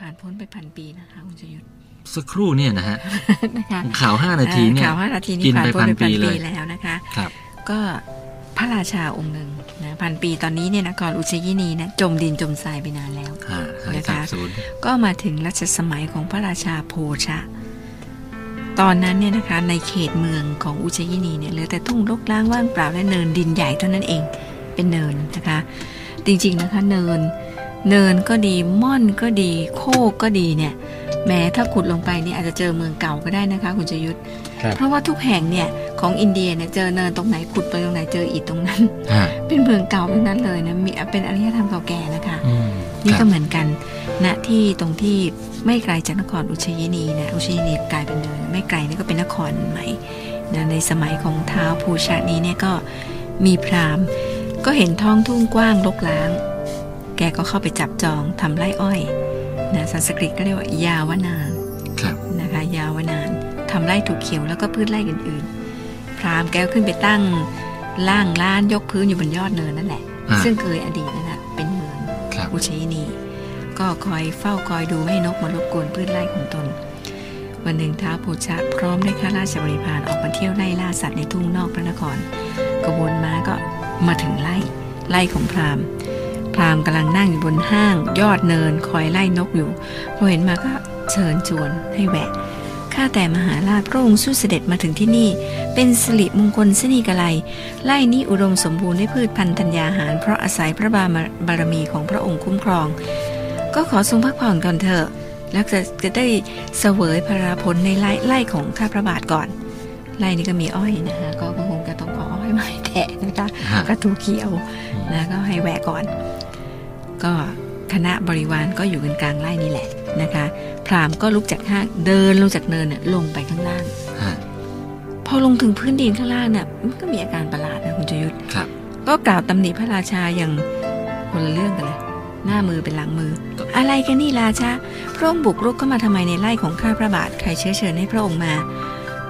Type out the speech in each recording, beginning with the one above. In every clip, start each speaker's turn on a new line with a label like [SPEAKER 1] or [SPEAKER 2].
[SPEAKER 1] ผ่านพ้นไปพันปีนะคะคุณชยุทธ
[SPEAKER 2] สักครู่เนี่ยนะฮะ
[SPEAKER 1] นะคะ
[SPEAKER 2] ข่าวห้านาทีเนี่ย
[SPEAKER 1] ข่าวห้านาทีนี้
[SPEAKER 2] กิน
[SPEAKER 1] ผ่าน
[SPEAKER 2] ไป
[SPEAKER 1] พ้น
[SPEAKER 2] พัน
[SPEAKER 1] ไปพัน
[SPEAKER 2] ปีเล
[SPEAKER 1] ปี
[SPEAKER 2] ย
[SPEAKER 1] แล้วนะคะ
[SPEAKER 2] ครับ
[SPEAKER 1] ก็พระราชาองค์หนึ่งนะพันปีตอนนี้เนี่ยนครอุชยินีนะจมดินจมทรายไปนานแล้ว
[SPEAKER 2] อ่าหาย
[SPEAKER 1] นะคะ
[SPEAKER 2] สาบสูญ
[SPEAKER 1] ก็มาถึงรัชสมัยของพระราชาโพชะ ตอนนั้นเนี่ยนะคะในเขตเมืองของอุชยินีเนี่ยเหลือแต่ทุ่งรกร้างว่างเปล่าและเนินดินใหญ่เท่านั้นเองเป็นเนินนะคะ จริงๆนะคะเนิน เนินก็ดีม่อนก็ดี โคกก็ดีเนี่ย แม้ถ้าขุดลงไปเนี่ยอาจจะเจอเมืองเก่าก็ได้นะคะ คุณจยุทธ
[SPEAKER 2] ครับ
[SPEAKER 1] เพราะว่าทุกแห่งเนี่ยของอินเดียเนี่ยเจอเนินตรงไหนขุดไปตรงไหนเจออิฐตรงนั้น
[SPEAKER 2] อ่า
[SPEAKER 1] เป็นเมืองเก่าทั้งนั้นเลยนะมีเป็นอารยธรรมเก่าแก่นะคะ
[SPEAKER 2] อืม
[SPEAKER 1] นี่
[SPEAKER 2] ค
[SPEAKER 1] ก็
[SPEAKER 2] รับ
[SPEAKER 1] เหมือนกันณที่ตรงที่ไม่ไกลจากนครอุชยนีนะอุชยนีกลายเป็นเนินไม่ไกลนี่ก็เป็นนครใหม่นะในสมัยของท้าวภูชานี้เนี่ยก็มีพราหมณ์ ก็เห็นท้องทุ่งกว้างรกร้าง แกก็เข้าไปจับจองทำไร่อ้อยนะสันสกฤตก็เรียกว่ายาวนาน
[SPEAKER 2] ครับ
[SPEAKER 1] นะคะยาวนานทำไร่ถูกเขียวแล้วก็พืชไร่อื่นๆ พราหมณ์แกก็ขึ้นไปตั้งล่างล้านยกพื้นอยู่บนยอดเนินนั่นแหละ
[SPEAKER 2] อ่า
[SPEAKER 1] ซึ่งเคยอดีตนั่นนะเป็นเมือง
[SPEAKER 2] ครับ
[SPEAKER 1] อุชัยนีก็คอยเฝ้าคอยดูไม่ให้นกมารบกวนพืชไร่ของตน วันหนึ่งท้าวโพชะพร้อมด้วยข้าราชบริพารออกมาเที่ยวไล่ล่าสัตว์ในทุ่งนอกพระนคร กระบวนม้าก็มาถึงไล่ไล่ของพราหมณ์ พราหมณ์กำลังนั่งอยู่บนห้าง ยอดเนินคอยไล่นกอยู่พอเห็นมาก็เชิญชวนให้แวะข้าแต่มหาราชพระองค์สู้เสด็จมาถึงที่นี่ เป็นสิริมงคลสนีกะไลไล่นี้อุดมสมบูรณ์ด้วยพืชพันธุ์ธัญญาหาร เพราะอาศัยพระบารบารมีของพระองค์คุ้มครอง ก็ขอทรงพักผ่อนก่อนเถอะ แล้วจะจะได้เสวยพระผลในไร่ไร่ของข้าพระบาทก่อนไร่นี้ก็มีอ้อยนะคะก็คงจะต้องเอาอ้อยมาให้แทะนะคะ
[SPEAKER 2] ฮะ
[SPEAKER 1] ก็ถูเขียวนะก็ให้แวะก่อน ก็คณะบริวารก็อยู่กันกลางไร่นี่แหละนะคะ พราหมณ์ก็ลุกจากห้างเดินลงจากเนินน่ะลงไปข้างล่าง
[SPEAKER 2] ฮะ
[SPEAKER 1] พอลงถึงพื้นดินข้างล่างน่ะมันก็มีอาการประหลาดนะคุณจยุทธ
[SPEAKER 2] ครับ
[SPEAKER 1] ก็กล่าวตำหนิพระราชาอย่างคนละเรื่องกันเลยหน้ามือเป็นหลังมือ อะไรกันนี่ราชาพระองค์บุกรุกเข้ามาทำไมในไร่ของข้าพระบาทใครเชื้อเชิญให้พระองค์มา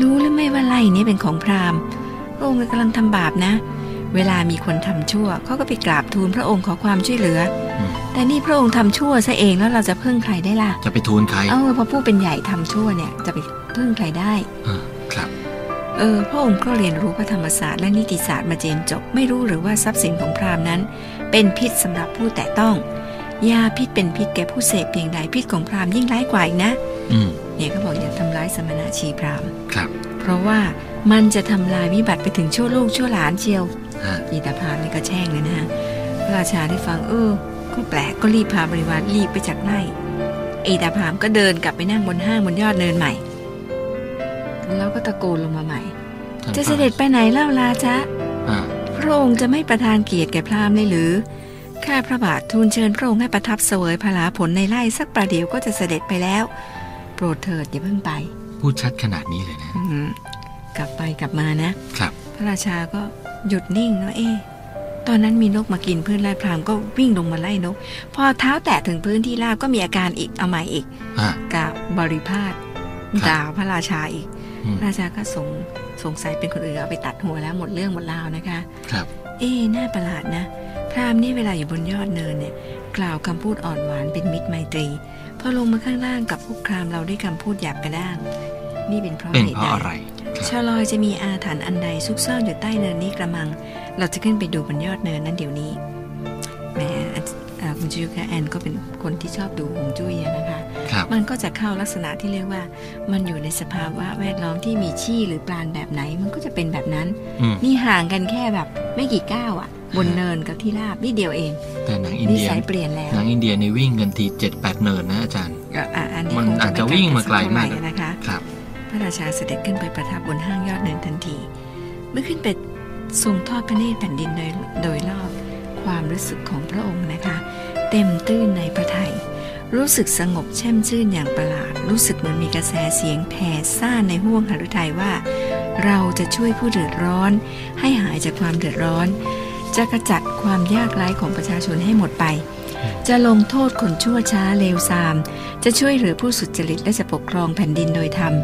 [SPEAKER 1] รู้หรือไม่ว่าไร่นี้เป็นของพราหมณ์ พระองค์กำลังทำบาปนะ เวลามีคนทำชั่วเขาก็ไปกราบทูลพระองค์ขอความช่วยเหลือ
[SPEAKER 2] อืม
[SPEAKER 1] แต่นี่พระองค์ทำชั่วซะเองแล้วเราจะพึ่งใครได้ล่ะ
[SPEAKER 2] จะไปทูลใคร
[SPEAKER 1] เออพอผู้เป็นใหญ่ทำชั่วเนี่ยจะไปพึ่งใครได้
[SPEAKER 2] อ่าครับ
[SPEAKER 1] เออพระองค์ก็เรียนรู้พระธรรมศาสตร์และนิติศาสตร์มาเจนจบ ไม่รู้หรือว่าทรัพย์สินของพราหมณ์นั้น เป็นพิษสำหรับผู้แตะต้อง ยาพิษเป็นพิษแก่ผู้เสพเพียงใดพิษของพราหมณ์ยิ่งร้ายกว่าอีกนะ
[SPEAKER 2] อืม
[SPEAKER 1] เนี่ยเขาบอกอย่าทำร้ายสมณะชีพราหมณ์
[SPEAKER 2] ครับ
[SPEAKER 1] เพราะว่ามันจะทำลายวิบัติไปถึงชั่วลูกชั่วหลานเชียว
[SPEAKER 2] ฮะ
[SPEAKER 1] อีตาพราหมณ์นี่ก็แช่งเลยนะฮะพระราชาได้ฟังเออ ก็แปลกก็รีบพาบริวารรีบไปจากไร่อีตาพราหมก็เดินกลับไปนั่งบนห้างบนยอดเนินใหม่ แล้วก็ตะโกนลงมาใหม่ จะเสด็จไปไหนเล่าราชะพระองค์จะไม่ประทานเกียรติแก่พราหมณ์เลยหรือข้าพระบาททูลเชิญพระองค์ให้ประทับเสวยพลาผลในไร่สักประเดี๋ยวก็จะเสด็จไปแล้ว โปรดเถิดอย่าเพิ่งไป
[SPEAKER 2] พูดชัดขนาดนี้เลยนะ
[SPEAKER 1] กลับไปกลับมานะ
[SPEAKER 2] ครับ
[SPEAKER 1] พระราชาก็หยุดนิ่งเนาะเอ๊ ตอนนั้นมีนกมากินพืชไร่พรามก็วิ่งลงมาไล่นก พอเท้าแตะถึงพื้นที่ราบก็มีอาการอีกเอาใหม่อีก
[SPEAKER 2] อ่า
[SPEAKER 1] กล่าวบริพาท
[SPEAKER 2] ครับ
[SPEAKER 1] ด่าพระราชาอีก
[SPEAKER 2] อืม
[SPEAKER 1] พระราชาก็สงสงสัยเป็นคนอื่นเอาไปตัดหัวแล้วหมดเรื่องหมดราวนะคะ
[SPEAKER 2] ครับ
[SPEAKER 1] เอ๊ะน่าประหลาดนะ พราหมณ์นี่เวลาอยู่บนยอดเนินเนี่ย กล่าวคำพูดอ่อนหวานเป็นมิตรไมตรีพอลงมาข้างล่างกับพวกครามเราด้วยคำพูดหยาบกระด้าง นี่เป็นเพราะ
[SPEAKER 2] เป็น
[SPEAKER 1] เหตุ
[SPEAKER 2] เพราะ
[SPEAKER 1] ใด
[SPEAKER 2] อะไรครับ
[SPEAKER 1] ชาลอยจะมีอาถรรพ์อันใดซุกซ่อนอยู่ใต้เนินนี้กระมัง เราจะขึ้นไปดูบนยอดเนินนั้นเดี๋ยวนี้แหมอะอ่าคุณจุยคะแอนก็เป็นคนที่ชอบดูหงจุ้ยอะนะคะ
[SPEAKER 2] ครับ
[SPEAKER 1] มันก็จะเข้าลักษณะที่เรียกว่า มันอยู่ในสภาวะแวดล้อมที่มีชี่หรือปลานแบบไหน มันก็จะเป็นแบบนั้น
[SPEAKER 2] อืม
[SPEAKER 1] นี่ห่างกันแค่แบบไม่กี่ก้าวอะบนเนินกับที่ราบนิดเดียวเอง
[SPEAKER 2] แต่หนังอิน
[SPEAKER 1] นิ
[SPEAKER 2] เดีย
[SPEAKER 1] สัยเปลี่ยนแล้ว
[SPEAKER 2] หนังอินเดียในวิ่งกันทีเจ็ดแปดเนินนะอาจารย์
[SPEAKER 1] ก็อะอันนี้
[SPEAKER 2] มัน
[SPEAKER 1] คง
[SPEAKER 2] อาจจะ
[SPEAKER 1] ไม่
[SPEAKER 2] วิ่งมาไกลมาก
[SPEAKER 1] เท่ไหร่นะคะ
[SPEAKER 2] ครับ
[SPEAKER 1] พระราชาเสด็จขึ้นไปประทับบนห้างยอดเนินทันที เมื่อขึ้นไป ทรงทอดพระเนตรแผ่นดินโดยโดยรอบความรู้สึกของพระองค์นะคะ เต็มตื้นในพระทัยรู้สึกสงบแช่มชื่นอย่างประหลาด รู้สึกเหมือนมีกระแสเสียงแผ่ซ่านในห้วงหฤทัยว่า เราจะช่วยผู้เดือดร้อน ให้หายจากความเดือดร้อน จะกระจัดความยากไร้ของประชาชนให้หมดไป จะลงโทษคนชั่วช้าเลวทราม จะช่วยเหลือผู้สุจริตและจะปกครองแผ่นดินโดยธรรม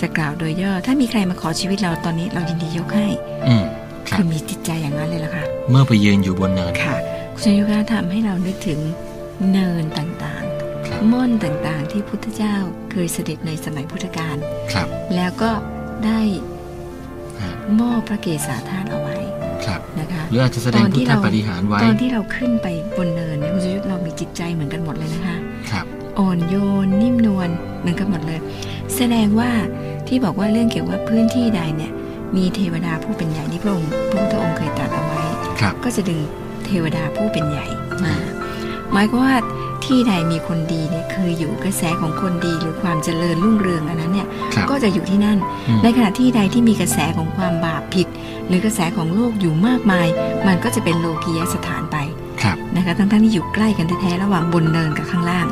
[SPEAKER 1] จะกล่าวโดยย่อ ถ้ามีใครมาขอชีวิตเราตอนนี้เรายินดียกให้
[SPEAKER 2] อืมครั
[SPEAKER 1] คื
[SPEAKER 2] บ
[SPEAKER 1] อมีจิตใจอย่างนั้นเลยล่ะค่ะ
[SPEAKER 2] เมื่อไปยืนอยู่บนเนิน
[SPEAKER 1] ค่ะ คุณชยุกาทำให้เรานึกถึงเนินต่าง
[SPEAKER 2] ครับ
[SPEAKER 1] ม่อนต่างๆ ที่พุทธเจ้าเคยเสด็จในสมัยพุทธกาล
[SPEAKER 2] ครับ
[SPEAKER 1] แล้วก็ได้
[SPEAKER 2] ฮะ
[SPEAKER 1] มอบพระเกศาธาตุเอาไว้
[SPEAKER 2] ครับ
[SPEAKER 1] นะคะ
[SPEAKER 2] หรืออาจจะแสดง
[SPEAKER 1] ตอนที่
[SPEAKER 2] พุทธ
[SPEAKER 1] เรา
[SPEAKER 2] ปฏิหารย์ไว้
[SPEAKER 1] ตอนที่เราขึ้นไปบนเนินเนี่ยคุณจะยุทธเรามีจิตใจเหมือนกันหมดเลยนะคะ
[SPEAKER 2] ครับ
[SPEAKER 1] อ่อนโยนนิ่มนวลเหมือนกันหมดเลย แสดงว่า ที่บอกว่าเรื่องเกี่ยวกับพื้นที่ใดเนี่ยมีเทวดาผู้เป็นใหญ่ที่พระองค์พระพุทธองค์เคยตรัสเอาไว้
[SPEAKER 2] ครับ
[SPEAKER 1] ก็จะดึงเทวดาผู้เป็นใหญ่มาหมายความว่าที่ใดมีคนดีเนี่ยเคยอยู่กระแสของคนดีหรือความเจริญรุ่งเรืองอันนั้นเนี่ย
[SPEAKER 2] ครับ
[SPEAKER 1] ก็จะอยู่ที่นั่น
[SPEAKER 2] อืม
[SPEAKER 1] ในขณะที่ใดที่มีกระแสของความบาปผิด หรือกระแสของโลกอยู่มากมาย มันก็จะเป็นโลกียสถานไป
[SPEAKER 2] ครับ
[SPEAKER 1] นะคะทั้งๆที่อยู่ใกล้กันแท้ๆระหว่างบนเนินกับข้างล่าง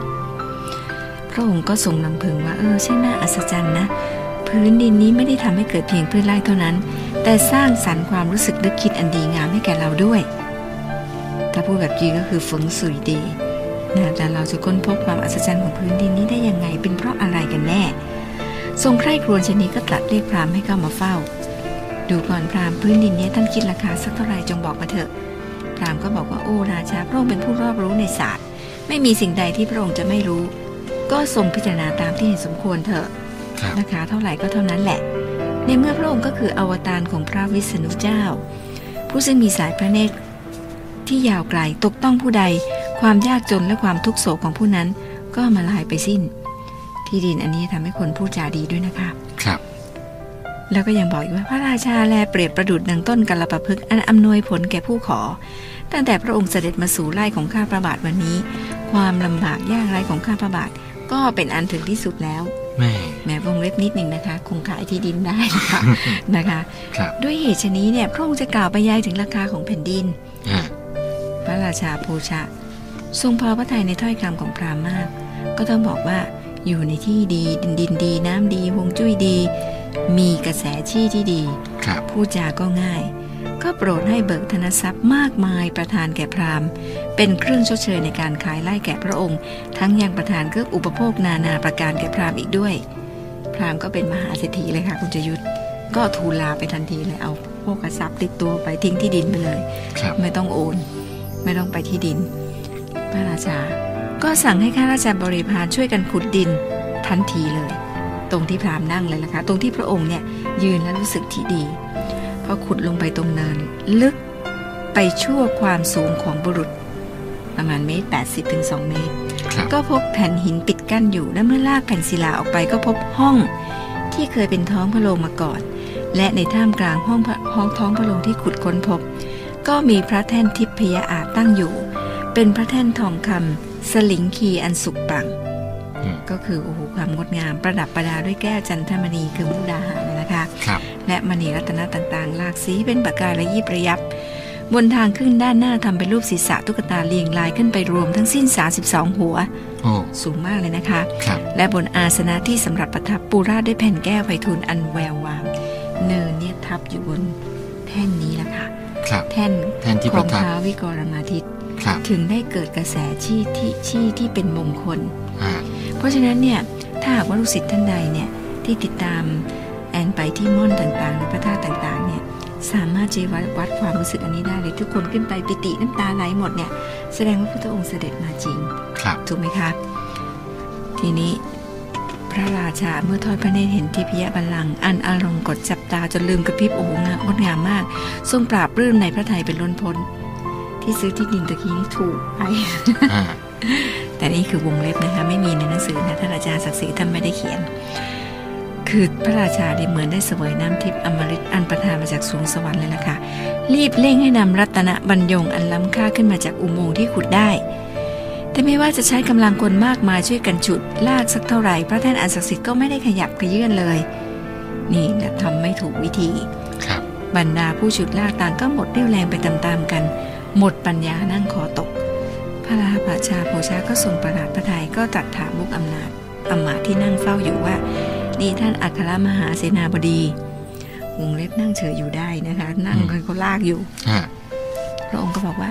[SPEAKER 1] พระองค์ก็ทรงลำพึงว่าเออใช่น่าอัศจรรย์นะ พื้นดินนี้ไม่ได้ทำให้เกิดเพียงพืชไร่เท่านั้น แต่สร้างสรรค์ความรู้สึกนึกคิดอันดีงามให้แก่เราด้วย ถ้าพูดแบบจีก็คือฟงสุยดีนะแต่เราจะค้นพบความอัศจรรย์ของพื้นดินนี้ได้ยังไงเป็นเพราะอะไรกันแน่ ทรงใคร่ครวญชนี้ก็ตรัสเรียกพราหมณ์ให้เข้ามาเฝ้า ดูก่อนพราหมณ์พื้นดินนี้ท่านคิดราคาสักเท่าไรจงบอกมาเถอะ พราหมณ์ก็บอกว่าโอ้ราชาพระองค์เป็นผู้รอบรู้ในศาสตร์ ไม่มีสิ่งใดที่พระองค์จะไม่รู้ ก็ทรงพิจารณาตามที่เห็นสมควรเถอะ
[SPEAKER 2] ครับ
[SPEAKER 1] ราคาเท่าไหร่ก็เท่านั้นแหละ ในเมื่อพระองค์ก็คืออวตารของพระวิษณุเจ้า ผู้ซึ่งมีสายพระเนตรที่ยาวไกลตกต้องผู้ใด ความยากจนและความทุกโศกของผู้นั้นก็มาลายไปสิ้น ที่ดินอันนี้ทำให้คนพูดจาดีด้วยนะคะ
[SPEAKER 2] ครับ
[SPEAKER 1] แล้วก็ยังบอกอีกว่าพระราชาแลเปรียบประดุดดังต้นกัลปะพฤกษ์อันอำนวยผลแก่ผู้ขอ ตั้งแต่พระองค์เสด็จมาสู่ไร่ของข้าพระบาทวันนี้ ความลำบากยากไรของข้าพระบาทก็เป็นอันถึงที่สุดแล้ว
[SPEAKER 2] แม่
[SPEAKER 1] แม้วงเล็บนิดหนึ่งนะคะ คงขายที่ดินได้นะคะนะคะ
[SPEAKER 2] ครับ
[SPEAKER 1] ด้วยเหตุชนี้เนี่ยพระองค์จะกล่าวบรรยายถึงราคาของแผ่นดิน
[SPEAKER 2] ฮะ
[SPEAKER 1] พระราชาโพชะ ทรงพอพระทัยในถ้อยคำของพราหมณ์มาก ก็ต้องบอกว่าอยู่ในที่ดีดินดินดี น้ำดีฮวงจุ้ยดี มีกระแสชี่ที่ดี
[SPEAKER 2] ครับ
[SPEAKER 1] พูดจาก็ง่าย ก็โปรดให้เบิกธนทรัพย์มากมายประทานแก่พราหมณ์ เป็นเครื่องชดเชยในการขายไล่แก่พระองค์ ทั้งยังประทานเครื่องอุปโภคนานาประการแก่พราหมณ์อีกด้วย พราหมณ์ก็เป็นมหาเศรษฐีเลยค่ะคุณจยุทธก็ทูลลาไปทันทีเลยเอาพวกทรัพย์ติดตัวไปทิ้งที่ดินไปเลย
[SPEAKER 2] ครับ
[SPEAKER 1] ไม่ต้องโอน ไม่ต้องไปที่ดิน พระราชา ก็สั่งให้ข้าราชบริพารช่วยกันขุดดินทันทีเลย ตรงที่พราหมณ์นั่งเลยล่ะคะ ตรงที่พระองค์เนี่ยยืนและรู้สึกที่ดี พอขุดลงไปตรงเนินลึกไปชั่วความสูงของบุรุษ ประมาณเมตร 80ถึง2เมตร
[SPEAKER 2] ครับ
[SPEAKER 1] ก็พบแผ่นหินปิดกั้นอยู่และเมื่อลากแผ่นศิลาออกไปก็พบห้องที่เคยเป็นท้องพระโรงมาก่อน และในท่ามกลางห้องพระห้องท้องพระโรงที่ขุดค้นพบ ก็มีพระแท่นทิพยอาจตั้งอยู่ เป็นพระแท่นทองคำสลิงคีอันสุกปรัง
[SPEAKER 2] อืม
[SPEAKER 1] ก็คือโอ้โหความงดงามประดับประดาด้วยแก้วจันทมณีคือมุกดาหารนะคะ
[SPEAKER 2] ค รับ
[SPEAKER 1] และมณีรัตนต่างๆ หลากสีเป็นประกายระยิบระยับบนทางขึ้นด้านหน้าทำเป็นรูปศีรษะตุ๊กตาเรียงรายขึ้นไปรวมทั้งสิ้น 32 หัว
[SPEAKER 2] โอ้
[SPEAKER 1] สูงมากเลยนะคะ
[SPEAKER 2] ครับ
[SPEAKER 1] และบนอาสนะที่สำหรับประทับปูราดด้วยแผ่นแก้วไพฑูรย์อันแวววามเนินเนี่ยทับอยู่บนแท่นนี้แหละค่ะ
[SPEAKER 2] ครับ
[SPEAKER 1] แท่น
[SPEAKER 2] แทนที่
[SPEAKER 1] ข
[SPEAKER 2] ป
[SPEAKER 1] อง
[SPEAKER 2] ระทับ
[SPEAKER 1] ท้าววิกรมาทิตย์
[SPEAKER 2] ครับ
[SPEAKER 1] ถึงได้เกิดกระแสชี่ที่ชี่ที่เป็นมงคล
[SPEAKER 2] อ่า
[SPEAKER 1] เพราะฉะนั้นเนี่ยถ้าหากว่าลูกศิษย์ท่านใดเนี่ยที่ติดตาม แอนไปที่ม่อนต่างๆหรือพระธาตุต่างๆเนี่ยสามารถจะวัดวัดความรู้สึกอันนี้ได้เลยทุกคนขึ้นไปปิติน้ำตาไหลหมดเนี่ย แสดงว่าพระพุทธองค์เสด็จมาจริง
[SPEAKER 2] ครับ
[SPEAKER 1] ถูกไหมคะทีนี้พระราชาเมื่อทอดพระเนตรเห็นทิพยบัลลังก์อันอารมณ์กดจับตาจนลืมกระพริบโอ้โหงามงดงามมาก ทรงปราบปลื้มในพระทัยเป็นล้นพ้น ที่ซื้อที่ดินตะกี้นี่ถูกไป
[SPEAKER 2] อ่า
[SPEAKER 1] แต่นี่คือวงเล็บนะคะ ไม่มีในหนังสือนะท่านอาจารย์ศักดิ์ศรีท่านไม่ได้เขียน คือพระราชาได้เหมือนได้เสวยน้ำทิพย์อมฤตอันประทานมาจากสูงสวรรค์เลยล่ะค่ะ รีบเร่งให้นำรัตนบรรยงอันล้ำค่าขึ้นมาจากอุโมงค์ที่ขุดได้ แต่ไม่ว่าจะใช้กำลังคนมากมายช่วยกันฉุด ลากสักเท่าไหร่ พระแท่นอันศักดิ์สิทธิ์ก็ไม่ได้ขยับกระเยื่อนเลย นี่นะทำไม่ถูกวิธี
[SPEAKER 2] ครับ
[SPEAKER 1] บรรดาผู้ฉุดลากต่างก็หมดเรี่ยวแรงไปตามๆกัน หมดปัญญานั่งคอตก พระราชาโพชาก็ทรงประหลาดพระทัยก็ตรัสถามมุกอำนาจอำมาตย์ที่นั่งเฝ้าอยู่ว่า นี่ท่านอัครมหาเสนาบดีวงเล็บนั่งเฉยอยู่ได้นะคะ นั่งกันเขาลากอยู่
[SPEAKER 2] อ่า
[SPEAKER 1] พระองค์ก็บอกว่า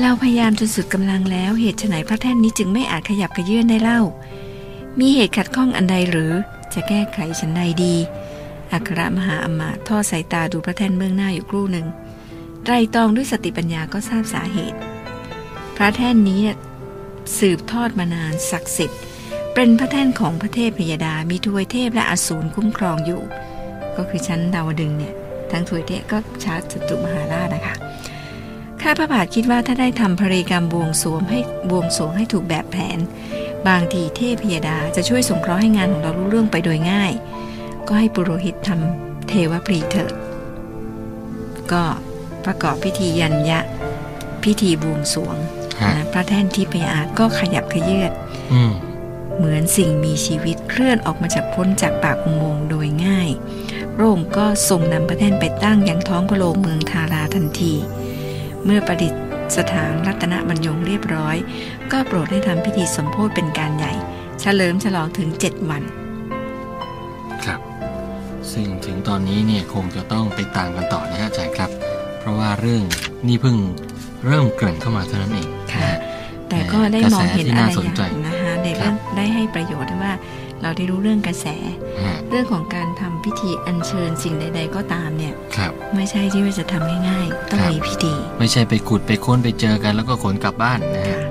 [SPEAKER 1] เราพยายามจนสุดกำลังแล้ว เหตุไฉนพระแท่นนี้จึงไม่อาจขยับกระเยื่อนได้เล่า มีเหตุขัดข้องอันใดหรือจะแก้ไขฉันใดดี อัครมหาอำมาตย์ทอดสายตาดูพระแท่นเบื้องหน้าอยู่ครู่หนึ่งไตรตรองด้วยสติปัญญาก็ทราบสาเหตุ พระแท่นนี้เนี่ยสืบทอดมานานศักดิ์สิทธิ์ เป็นพระแท่นของพระเทพพยดา มีทวยเทพและอสูรคุ้มครองอยู่ ก็คือชั้นดาวดึงส์เนี่ยทั้งทวยเทพก็ชาร์จจตุมหาราชนะคะข้าพระบาทคิดว่าถ้าได้ทำพริกรรมบวงสรวงให้บวงสรวงให้ถูกแบบแผน บางทีเทพพยดาจะช่วยสงเคราะห์ให้งานของเรารู้เรื่องไปโดยง่าย ก็ให้ปุโรหิตทำเทวปรีเถิดก็ประกอบพิธียัญญะพิธีบวงสรวง
[SPEAKER 2] ฮะ
[SPEAKER 1] นะพระแท่นที่พยาอาจก็ขยับขยื่น
[SPEAKER 2] อืม
[SPEAKER 1] เหมือนสิ่งมีชีวิตเคลื่อนออกมาจากพ้นจากปากอุโมงค์โดยง่ายพระองค์ก็ทรงนำพระแท่นไปตั้งยังท้องพระโรงเมืองทาราทันที เมื่อประดิษฐานรัตนบรรยงเรียบร้อย ก็โปรดให้ทำพิธีสมโพธิเป็นการใหญ่ เฉลิมฉลองถึง 7 วัน
[SPEAKER 2] ครับ ซึ่งถึงตอนนี้เนี่ยคงจะต้องไปตามกันต่อนะฮะอาจารย์ครับ เพราะว่าเรื่องนี่เพิ่งเริ่มเกริ่นเข้ามาเท่านั้นเอง
[SPEAKER 1] ค่ะ
[SPEAKER 2] นะฮะ
[SPEAKER 1] แต่ก็ได้มองเห็น
[SPEAKER 2] กระแสที่
[SPEAKER 1] อะไร
[SPEAKER 2] น่า
[SPEAKER 1] อ
[SPEAKER 2] สนใจ
[SPEAKER 1] ย่างนะคะ ในเรื่องได้ให้ประโยชน์ว่า เราได้รู้เรื่องกระแส
[SPEAKER 2] ฮะ
[SPEAKER 1] เรื่องของการทำพิธีอัญเชิญสิ่งใด ๆ ก็ตามเนี่ย
[SPEAKER 2] ครับ
[SPEAKER 1] ไม่ใช่ที่ว่าจะทำง่ายๆ ต้อง
[SPEAKER 2] ครับ
[SPEAKER 1] มีพิธี
[SPEAKER 2] ไม่ใช่ไปขุดไปค้นไปเจอกันแล้วก็ขนกลับบ้านนะฮะ
[SPEAKER 1] ค่ะ